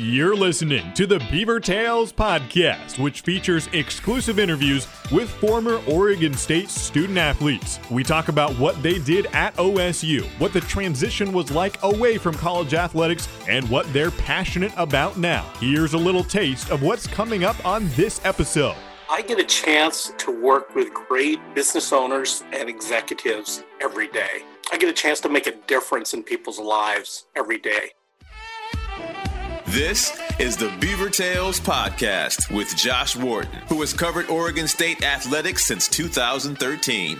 You're listening to the Beaver Tales podcast, which features exclusive interviews with former Oregon State student athletes. We talk about what they did at OSU, what the transition was like away from college athletics, and what they're passionate about now. Here's a little taste of what's coming up on this episode. I get a chance to work with great business owners and executives every day. I get a chance to make a difference in people's lives every day. This is the Beaver Tales Podcast with Josh Worden, who has covered Oregon State athletics since 2013.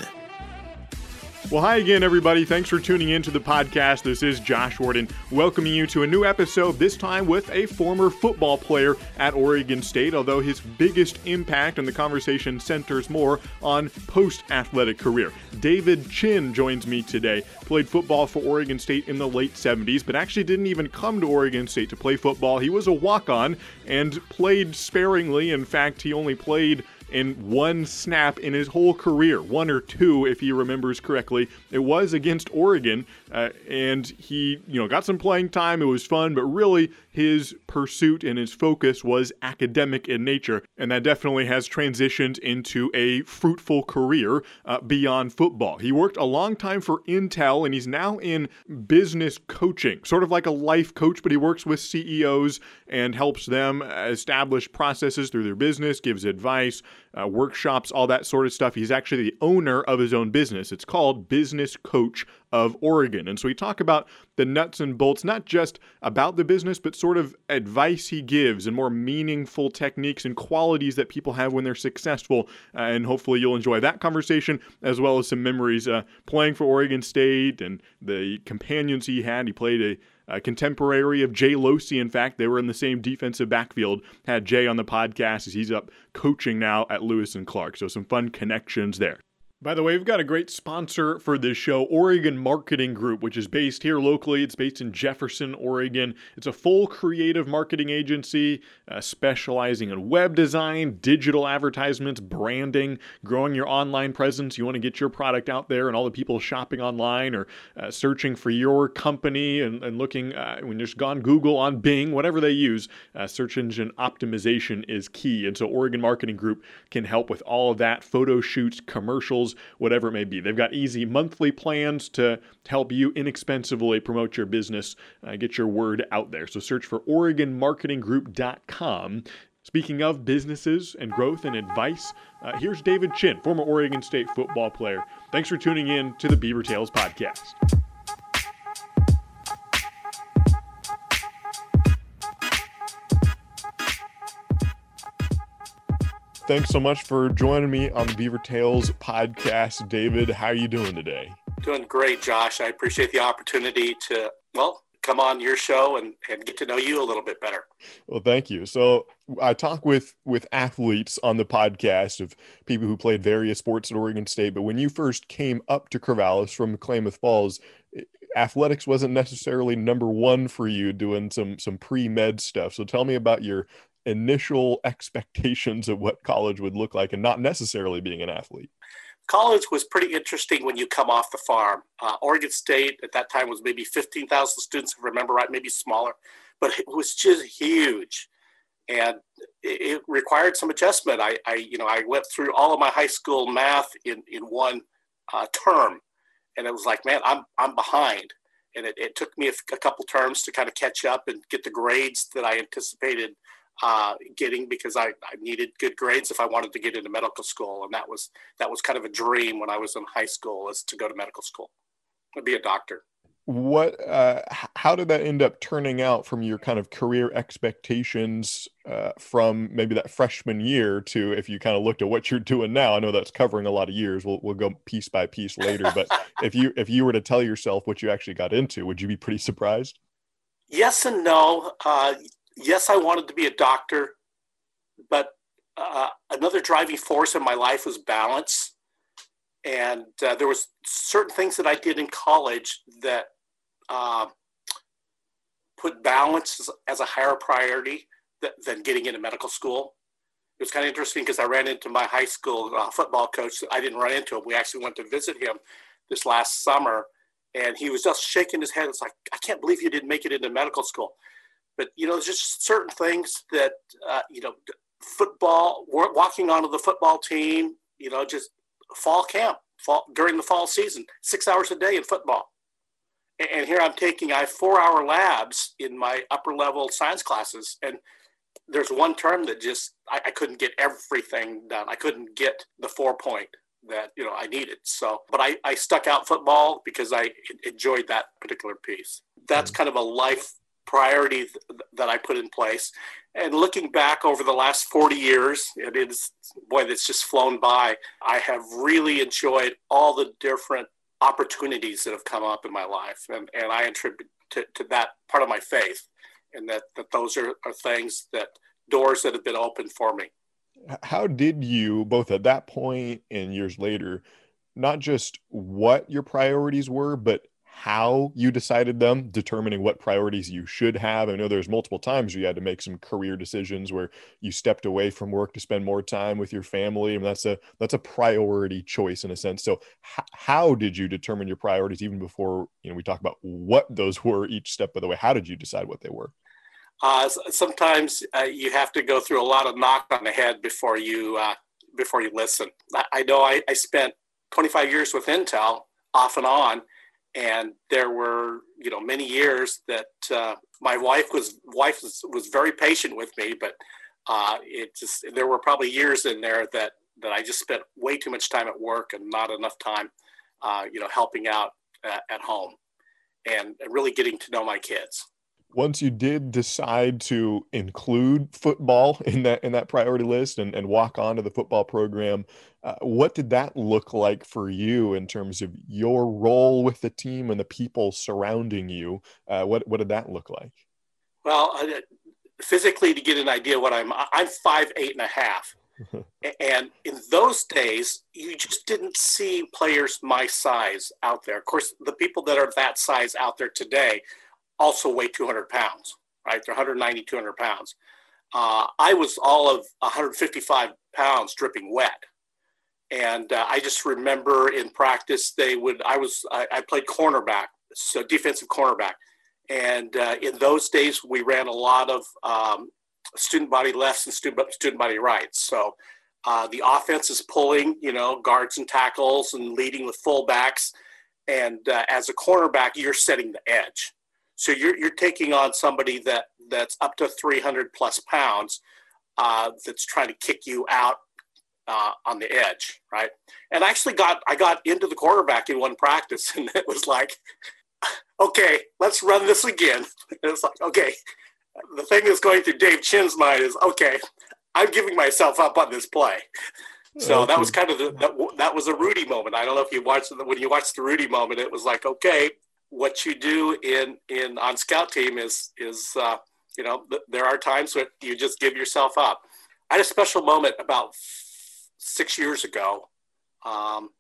Well, hi again, everybody. Thanks for tuning in to the podcast. This is Josh Worden welcoming you to a new episode, this time with a former football player at Oregon State, although his biggest impact and the conversation centers more on post athletic career. David Chin joins me today. Played football for Oregon State in the late 70s, but actually didn't even come to Oregon State to play football. He was a walk on and played sparingly. In fact, he only played in one snap in his whole career, one or two, if he remembers correctly. It was against Oregon, uh, and he, you know, got some playing time. It was fun, but really his pursuit and his focus was academic in nature, and that definitely has transitioned into a fruitful career uh, beyond football. He worked a long time for Intel, and he's now in business coaching, sort of like a life coach, but he works with CEOs and helps them establish processes through their business, gives advice, uh, workshops, all that sort of stuff. He's actually the owner of his own business. It's called Business Coach of Oregon. And so we talk about the nuts and bolts, not just about the business, but sort of advice he gives and more meaningful techniques and qualities that people have when they're successful. Uh, and hopefully you'll enjoy that conversation as well as some memories uh, playing for Oregon State and the companions he had. He played a a contemporary of Jay Locey. In fact, they were in the same defensive backfield. Had Jay on the podcast as he's up coaching now at Lewis and Clark. So some fun connections there. By the way, we've got a great sponsor for this show, Oregon Marketing Group, which is based here locally. It's based in Jefferson, Oregon. It's a full creative marketing agency uh, specializing in web design, digital advertisements, branding, growing your online presence. You want to get your product out there and all the people shopping online or uh, searching for your company and, and looking, uh, when you're just gone Google on Bing, whatever they use, uh, search engine optimization is key. And so Oregon Marketing Group can help with all of that photo shoots, commercials whatever it may be. They've got easy monthly plans to help you inexpensively promote your business, uh, get your word out there. So search for OregonMarketingGroup.com. Speaking of businesses and growth and advice, uh, here's David Chin, former Oregon State football player. Thanks for tuning in to the Beaver Tales podcast. Thanks so much for joining me on the Beaver Tales podcast, David. How are you doing today? Doing great, Josh. I appreciate the opportunity to, well, come on your show and, and get to know you a little bit better. Well, thank you. So I talk with with athletes on the podcast of people who played various sports at Oregon State. But when you first came up to Corvallis from Klamath Falls, athletics wasn't necessarily number one for you doing some some pre med stuff. So tell me about your initial expectations of what college would look like and not necessarily being an athlete? College was pretty interesting when you come off the farm. Uh, Oregon State at that time was maybe 15,000 students, if I remember right, maybe smaller, but it was just huge. And it, required some adjustment. I, I, you know, I went through all of my high school math in, in one uh, term, and it was like, man, I'm, I'm behind. And it, it took me a, a couple terms to kind of catch up and get the grades that I anticipated uh, getting because I, I needed good grades if I wanted to get into medical school, and that was that was kind of a dream when I was in high school is to go to medical school, to be a doctor. What? Uh, how did that end up turning out from your kind of career expectations uh, from maybe that freshman year to if you kind of looked at what you're doing now? I know that's covering a lot of years. We'll we'll go piece by piece later, but if you if you were to tell yourself what you actually got into, would you be pretty surprised? Yes and no. Uh, yes, I wanted to be a doctor, but uh, another driving force in my life was balance. And uh, there was certain things that I did in college that uh, put balance as a higher priority th- than getting into medical school. It was kind of interesting because I ran into my high school uh, football coach. I didn't run into him. We actually went to visit him this last summer, and he was just shaking his head. It's like, I can't believe you didn't make it into medical school But you know, there's just certain things that uh, you know, football, walking onto the football team, you know, just fall camp, fall during the fall season, six hours a day in football. And here I'm taking, I have four hour labs in my upper level science classes. And there's one term that just, I, I couldn't get everything done. I couldn't get the four point that, you know, I needed. So, but I, I stuck out football because I enjoyed that particular piece. That's mm. kind of a life priority th- that I put in place. And looking back over the last 40 years, it is, boy, that's just flown by. I have really enjoyed all the different opportunities that have come up in my life. And, and I attribute to, to that part of my faith and that, that those are, are things that doors that have been opened for me. How did you, both at that point and years later, not just what your priorities were, but how you decided them, determining what priorities you should have. I know there's multiple times you had to make some career decisions where you stepped away from work to spend more time with your family. I mean, that's a that's a priority choice in a sense. So, h- how did you determine your priorities even before you know we talk about what those were each step of the way? How did you decide what they were? Uh, sometimes uh, you have to go through a lot of knock on the head before you uh, before you listen. I, I know I, I spent 25 years with Intel off and on and there were you know many years that uh, my wife was wife was, was very patient with me but uh, it just there were probably years in there that that I just spent way too much time at work and not enough time uh, you know helping out at, at home and really getting to know my kids once you did decide to include football in that in that priority list and, and walk onto the football program uh, what did that look like for you in terms of your role with the team and the people surrounding you? Uh, what what did that look like? Well uh, physically to get an idea what i'm i'm five eight and a half. And in those days you just didn't see players my size out there. Of course the people that are that size out there today also weigh 200 pounds, right? They're 190, 200 pounds. Uh, I was all of 155 pounds dripping wet. And uh, I just remember in practice, they would, I was, I, I played cornerback, so defensive cornerback. And uh, in those days, we ran a lot of um, student body lefts and student, student body rights. So uh, the offense is pulling, you know, guards and tackles and leading with fullbacks. And uh, as a cornerback, you're setting the edge. So you're, you're taking on somebody that that's up to 300 plus pounds uh, that's trying to kick you out uh, on the edge, right? And I actually got I got into the quarterback in one practice, and it was like, okay, let's run this again. And it's like, okay, the thing that's going through Dave Chin's mind is, okay, I'm giving myself up on this play. So that was kind of the, that, that was a Rudy moment. I don't know if you watched the, when you watched the Rudy moment, it was like, okay, what you do in in on scout team is is uh, you know there are times when you just give yourself up. I had a special moment about six years ago. Um,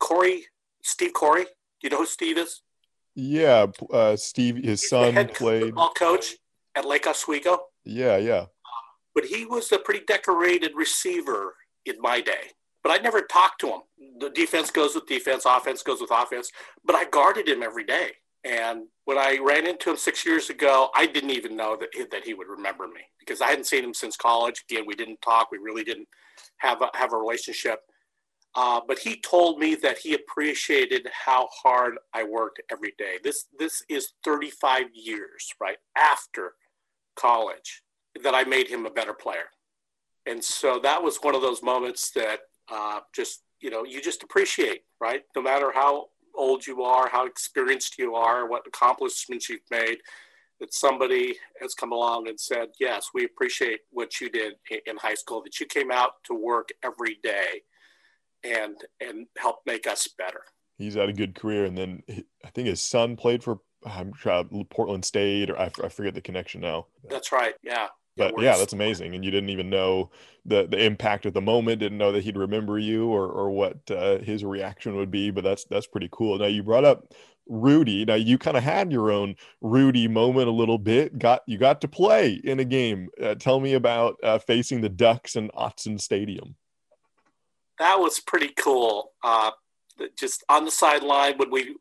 Coury, Steve Coury, do you know who Steve is? Yeah, uh, Steve, his He's son played football coach at Lake Oswego. Yeah, yeah. But he was a pretty decorated receiver in my day but I never talked to him. The defense goes with defense, offense goes with offense, but I guarded him every day. And when I ran into him six years ago, I didn't even know that he, that he would remember me because I hadn't seen him since college. Again, we didn't talk. We really didn't have a, have a relationship. Uh, but he told me that he appreciated how hard I worked every day. This this is 35 years right after college that I made him a better player. And so that was one of those moments that uh, just you know you just appreciate right no matter how old you are how experienced you are what accomplishments you've made that somebody has come along and said yes we appreciate what you did in high school that you came out to work every day and and help make us better he's had a good career and then i think his son played for I'm sure Portland State, or I, I forget the connection now. That's right. Yeah, but yeah, that's amazing. And you didn't even know the the impact of the moment. Didn't know that he'd remember you or or what uh, his reaction would be. But that's that's pretty cool. Now you brought up Rudy. Now you kind of had your own Rudy moment a little bit. Got you got to play in a game. Uh, tell me about uh, facing the Ducks in Autzen Stadium. That was pretty cool. Uh, just on the sideline when we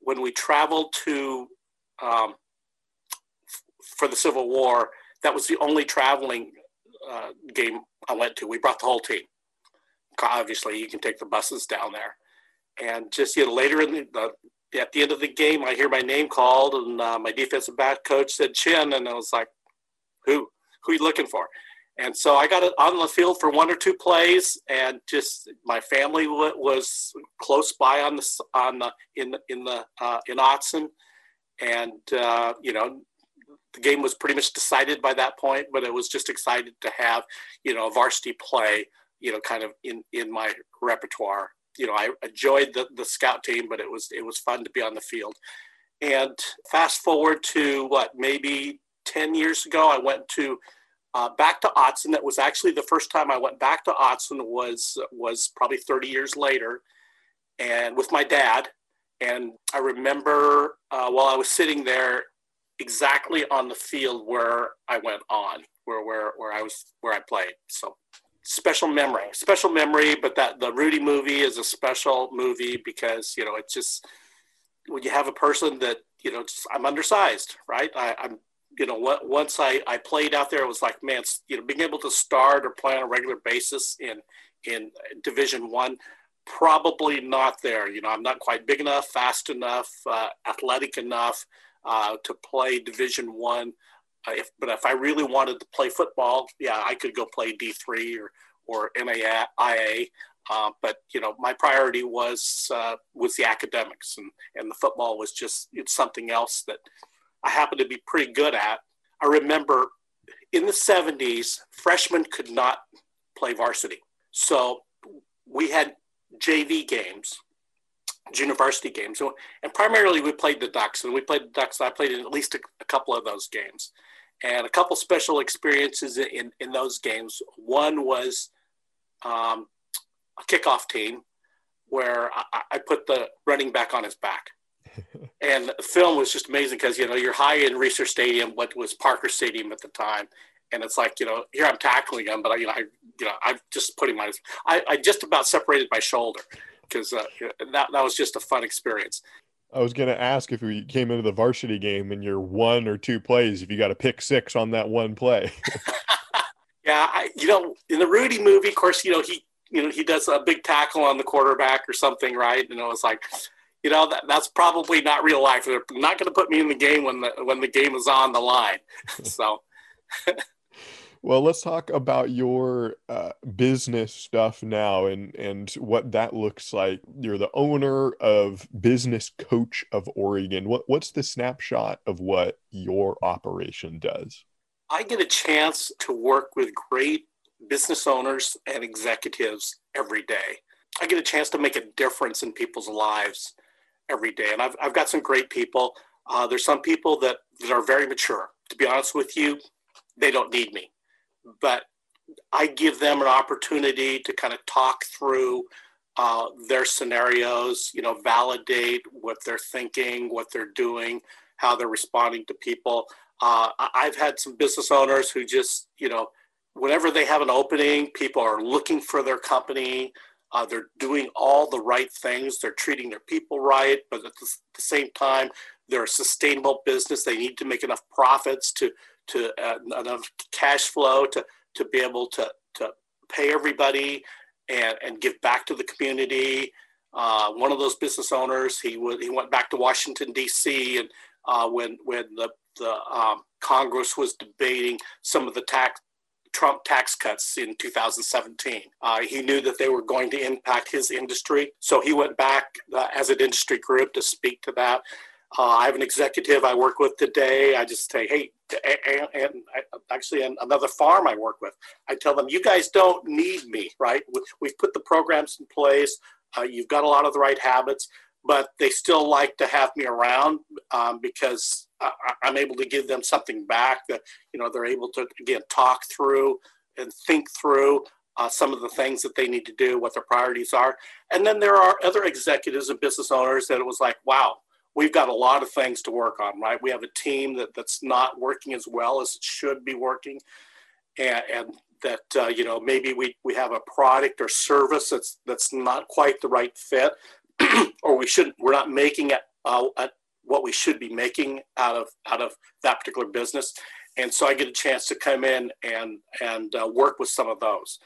when we traveled to um, for the Civil War, that was the only traveling uh, game I went to. We brought the whole team. Obviously, you can take the buses down there, and just you know later in the, the at the end of the game, I hear my name called, and uh, my defensive back coach said Chin, and I was like, "Who? Who you looking for?" And so I got on the field for one or two plays, and just my family was close by on the on the in in the uh, in Autzen, and uh, you know the game was pretty much decided by that point. But I was just excited to have you know a varsity play, you know, kind of in in my repertoire. You know, I enjoyed the the scout team, but it was it was fun to be on the field. And fast forward to what maybe ten years ago, I went to uh, back to Autzen. That was actually the first time I went back to Autzen was was probably 30 years later, and with my dad. And I remember uh, while I was sitting there, exactly on the field where I went on, where where where I was where I played. So special memory, special memory. But that the Rudy movie is a special movie because you know it's just when you have a person that you know just, I'm undersized, right? I, I'm you know, once I, I played out there, it was like, man, you know, being able to start or play on a regular basis in in Division One, probably not there. You know, I'm not quite big enough, fast enough, uh, athletic enough uh, to play Division One. Uh, if, but if I really wanted to play football, yeah, I could go play D3 or or NAIA. Uh, but you know, my priority was uh, was the academics, and and the football was just it's something else that I happened to be pretty good at. I remember in the 70s, freshmen could not play varsity. So we had JV games, junior varsity games. And primarily we played the Ducks, and we played the Ducks. I played in at least a, a couple of those games. And a couple special experiences in, in those games. One was um, a kickoff team where I, I put the running back on his back and the film was just amazing because you know you're high in Reser Stadium, what was Parker Stadium at the time, and it's like you know here I'm tackling him, but I, you know I you know I'm just putting my I, I just about separated my shoulder because uh, that that was just a fun experience. I was going to ask if we came into the varsity game and you're one or two plays, if you got a pick six on that one play. yeah, I, you know, in the Rudy movie, of course, you know he you know he does a big tackle on the quarterback or something, right? And it was like you know that, that's probably not real life. They're not going to put me in the game when the when the game is on the line. so. well, let's talk about your uh, business stuff now and and what that looks like. You're the owner of Business Coach of Oregon. What what's the snapshot of what your operation does? I get a chance to work with great business owners and executives every day. I get a chance to make a difference in people's lives every day. And I've, I've got some great people. Uh, there's some people that, that are very mature. To be honest with you, they don't need me. But I give them an opportunity to kind of talk through uh, their scenarios, you know, validate what they're thinking, what they're doing, how they're responding to people. Uh, I've had some business owners who just, you know, whenever they have an opening, people are looking for their company. Uh, they're doing all the right things. They're treating their people right, but at the, the, same time, they're a sustainable business. They need to make enough profits to to uh, enough cash flow to to be able to to pay everybody and and give back to the community. Uh, one of those business owners, he would he went back to Washington D.C. and uh, when when the the um, Congress was debating some of the tax Trump tax cuts in 2017. Uh, he knew that they were going to impact his industry. So he went back uh, as an industry group to speak to that. Uh, I have an executive I work with today. I just say, hey, and, and actually another farm I work with, I tell them, you guys don't need me, right? We've put the programs in place. Uh, you've got a lot of the right habits, but they still like to have me around um, because I, am able to give them something back that you know they're able to again talk through and think through uh, some of the things that they need to do, what their priorities are, and then there are other executives and business owners that it was like, wow, we've got a lot of things to work on, right? We have a team that that's not working as well as it should be working, and, and that uh, you know maybe we we have a product or service that's that's not quite the right fit, or we shouldn't we're not making it uh, what we should be making out of out of that particular business. And so I get a chance to come in and and uh, work with some of those.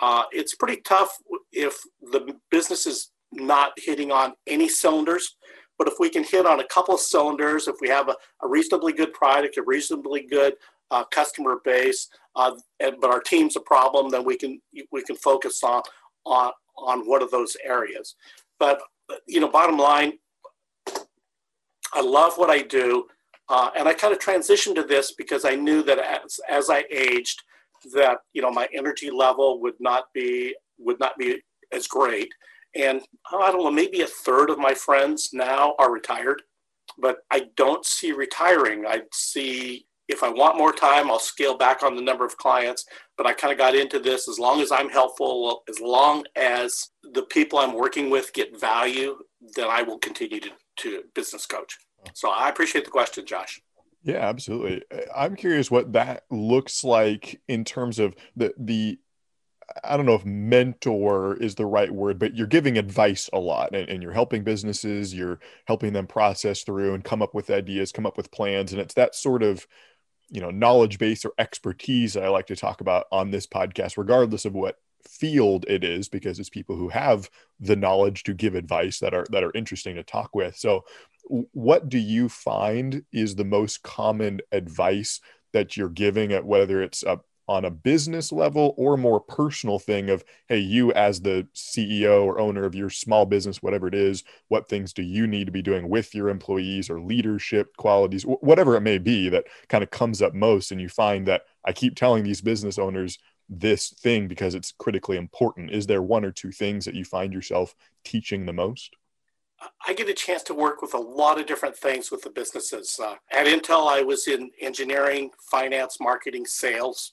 Uh, it's pretty tough if the business is not hitting on any cylinders. But if we can hit on a couple of cylinders, if we have a, a reasonably good product, a reasonably good uh, customer base, uh, and, but our team's a problem, then we can we can focus on on on one of those areas. But you know, bottom line, I love what I do, uh, and I kind of transitioned to this because I knew that as as I aged, that you know my energy level would not be would not be as great, and oh, I don't know, maybe a third of my friends now are retired, but I don't see retiring. I see if I want more time, I'll scale back on the number of clients. But I kind of got into this as long as I'm helpful, as long as the people I'm working with get value, then I will continue to, to business coach. So I appreciate the question, Josh. Yeah, absolutely. I'm curious what that looks like in terms of the the I don't know if mentor is the right word, but you're giving advice a lot and, and, you're helping businesses, you're helping them process through and come up with ideas, come up with plans. And it's that sort of, you know, knowledge base or expertise that I like to talk about on this podcast, regardless of what field it is, because it's people who have the knowledge to give advice that are that are interesting to talk with. So what do you find is the most common advice that you're giving at whether it's a on a business level or more personal thing of hey you as the ceo or owner of your small business whatever it is what things do you need to be doing with your employees or leadership qualities whatever it may be that kind of comes up most and you find that i keep telling these business owners this thing because it's critically important. Is there one or two things that you find yourself teaching the most? I get a chance to work with a lot of different things with the businesses. Uh, at Intel, I was in engineering, finance, marketing, sales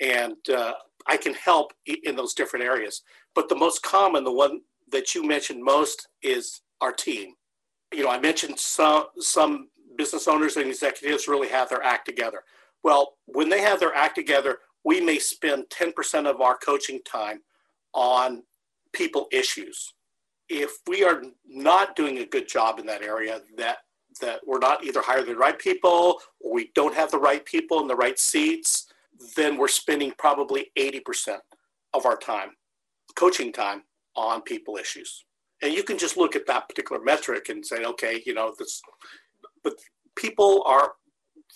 and uh, I can help in those different areas. But the most common, the one that you mentioned most, is our team. You know, I mentioned some some business owners and executives really have their act together. Well, when they have their act together, we may spend 10% of our coaching time on people issues. If we are not doing a good job in that area, that that we're not either hiring the right people or we don't have the right people in the right seats, then we're spending probably 80% of our time, coaching time, on people issues. And you can just look at that particular metric and say, okay, you know, this, but people are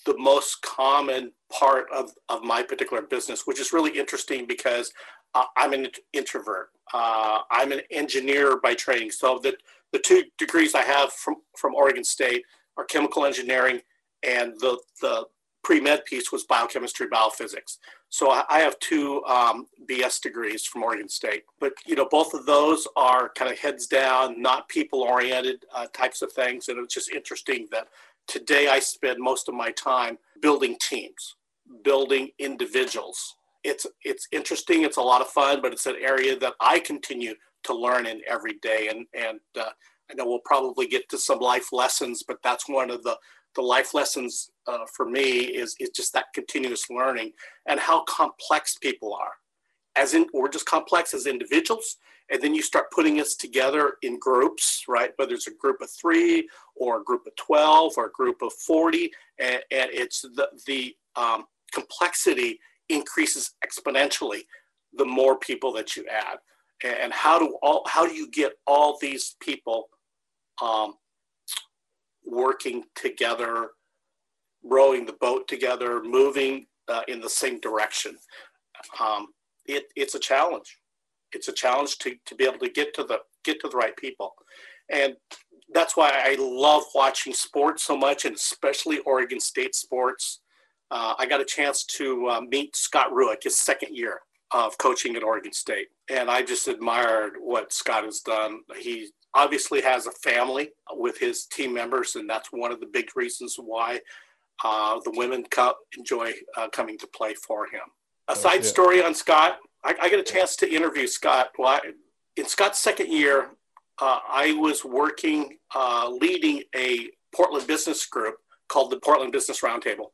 the most common part of, of my particular business, which is really interesting because uh, I'm an introvert. Uh, I'm an engineer by training. So the, the two degrees I have from, from Oregon State are chemical engineering and the, the pre-med piece was biochemistry, biophysics. So I have two um, BS degrees from Oregon State, but you know both of those are kind of heads down, not people-oriented uh, types of things, and it's just interesting that today I spend most of my time building teams, building individuals. It's it's interesting, it's a lot of fun, but it's an area that I continue to learn in every day, and and uh, I know we'll probably get to some life lessons, but that's one of the the life lessons uh, for me is, is just that continuous learning and how complex people are. As in, we're just complex as individuals, and then you start putting us together in groups, right? Whether it's a group of three or a group of 12 or a group of 40, and, and it's the, the um, complexity increases exponentially the more people that you add. And how do all how do you get all these people um, working together, rowing the boat together, moving uh, in the same direction. Um, it, it's a challenge. It's a challenge to, to be able to get to the get to the right people, and that's why I love watching sports so much, and especially Oregon State sports. Uh, I got a chance to uh, meet Scott Rueck his second year of coaching at Oregon State, and I just admired what Scott has done. He obviously has a family with his team members, and that's one of the big reasons why uh, the women co- enjoy uh, coming to play for him. A side story on Scott I, I got a chance to interview Scott. Well, I, in Scott's second year, uh, I was working, uh, leading a Portland business group called the Portland Business Roundtable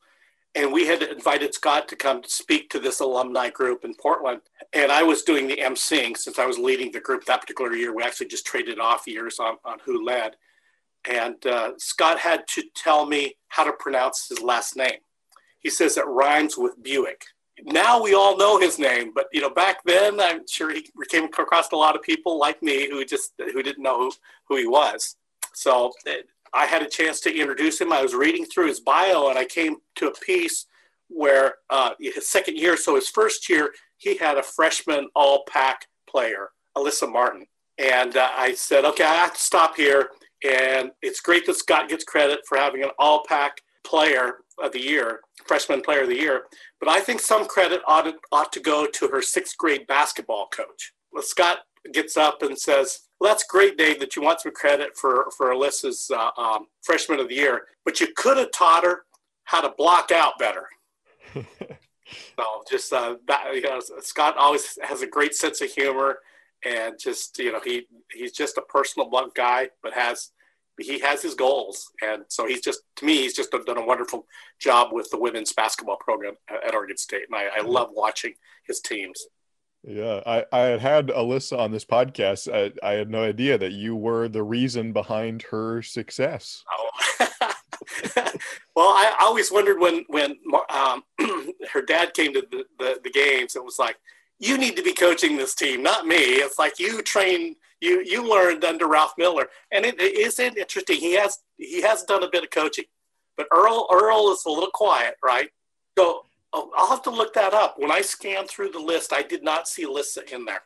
and we had invited Scott to come to speak to this alumni group in Portland. And I was doing the emceeing since I was leading the group that particular year. We actually just traded off years on, on who led. And uh, Scott had to tell me how to pronounce his last name. He says it rhymes with Buick. Now we all know his name, but you know back then I'm sure he came across a lot of people like me who just who didn't know who, who he was. So I had a chance to introduce him. I was reading through his bio, and I came to a piece where uh, his second year, so his first year, he had a freshman all Pac player, Alyssa Martin. And uh, I said, okay, I have to stop here. And it's great that Scott gets credit for having an all Pac player of the year, freshman player of the year. But I think some credit ought to, ought to go to her sixth grade basketball coach. Well, Scott gets up and says, well, that's great, Dave, that you want some credit for, for Alyssa's uh, um, freshman of the year, but you could have taught her how to block out better. so just uh, that, you know, Scott always has a great sense of humor and just, you know, he, he's just a personal blunt guy, but has, he has his goals. And so he's just, to me, he's just done a wonderful job with the women's basketball program at Oregon State. And I, I love watching his teams. Yeah, I, I had had Alyssa on this podcast. I, I had no idea that you were the reason behind her success. Oh. well, I always wondered when when um, her dad came to the, the, the games. It was like, you need to be coaching this team, not me. It's like you trained, you you learned under Ralph Miller, and it it is interesting. He has he has done a bit of coaching, but Earl Earl is a little quiet, right? So oh, I'll have to look that up. When I scanned through the list, I did not see Alyssa in there.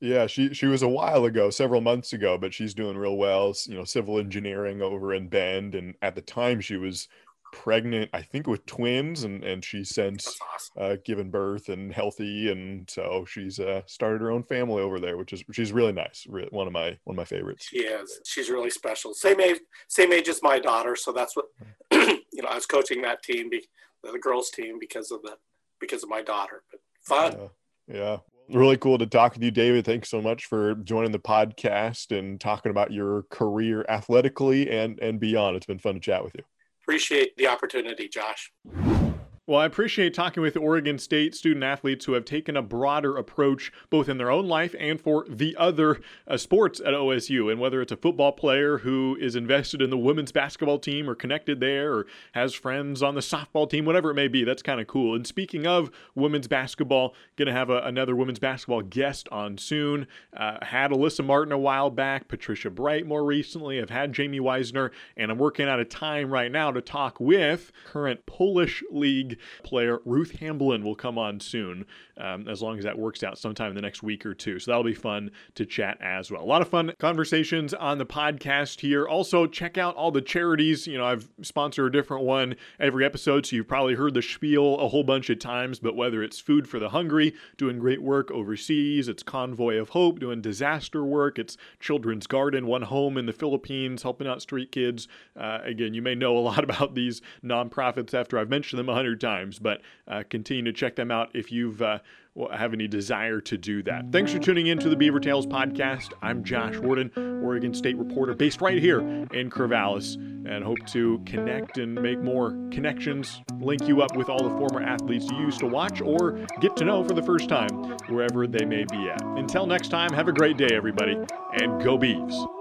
Yeah, she she was a while ago, several months ago, but she's doing real well. You know, civil engineering over in Bend, and at the time she was pregnant, I think with twins, and and she's since awesome. uh, given birth and healthy, and so she's uh, started her own family over there, which is she's really nice. Re- one of my one of my favorites. She is. She's really special. Same age, same age as my daughter, so that's what you know. I was coaching that team, the girls team, because of the because of my daughter. But fun. Yeah. yeah really cool to talk with you, David. Thanks so much for joining the podcast and talking about your career athletically and and beyond. It's been fun to chat with you. Appreciate the opportunity, Josh. Well, I appreciate talking with Oregon State student athletes who have taken a broader approach both in their own life and for the other uh, sports at OSU. And whether it's a football player who is invested in the women's basketball team or connected there or has friends on the softball team, whatever it may be, that's kind of cool. And speaking of women's basketball, going to have a, another women's basketball guest on soon. Uh, had Alyssa Martin a while back, Patricia Bright more recently. I've had Jamie Weisner, and I'm working out of time right now to talk with current Polish Player Ruth Hamblin will come on soon, um, as long as that works out sometime in the next week or two. So that'll be fun to chat as well. A lot of fun conversations on the podcast here. Also, check out all the charities. You know, I've sponsored a different one every episode, so you've probably heard the spiel a whole bunch of times. But whether it's Food for the Hungry, doing great work overseas, it's Convoy of Hope, doing disaster work, it's Children's Garden, One Home in the Philippines, helping out street kids. Uh, again, you may know a lot about these nonprofits after I've mentioned them a hundred times times, but uh, continue to check them out if you've uh, have any desire to do that. Thanks for tuning in to the Beaver Tales podcast. I'm Josh Worden, Oregon State reporter based right here in Corvallis, and hope to connect and make more connections, link you up with all the former athletes you used to watch or get to know for the first time, wherever they may be at. Until next time, have a great day, everybody, and go Beavs.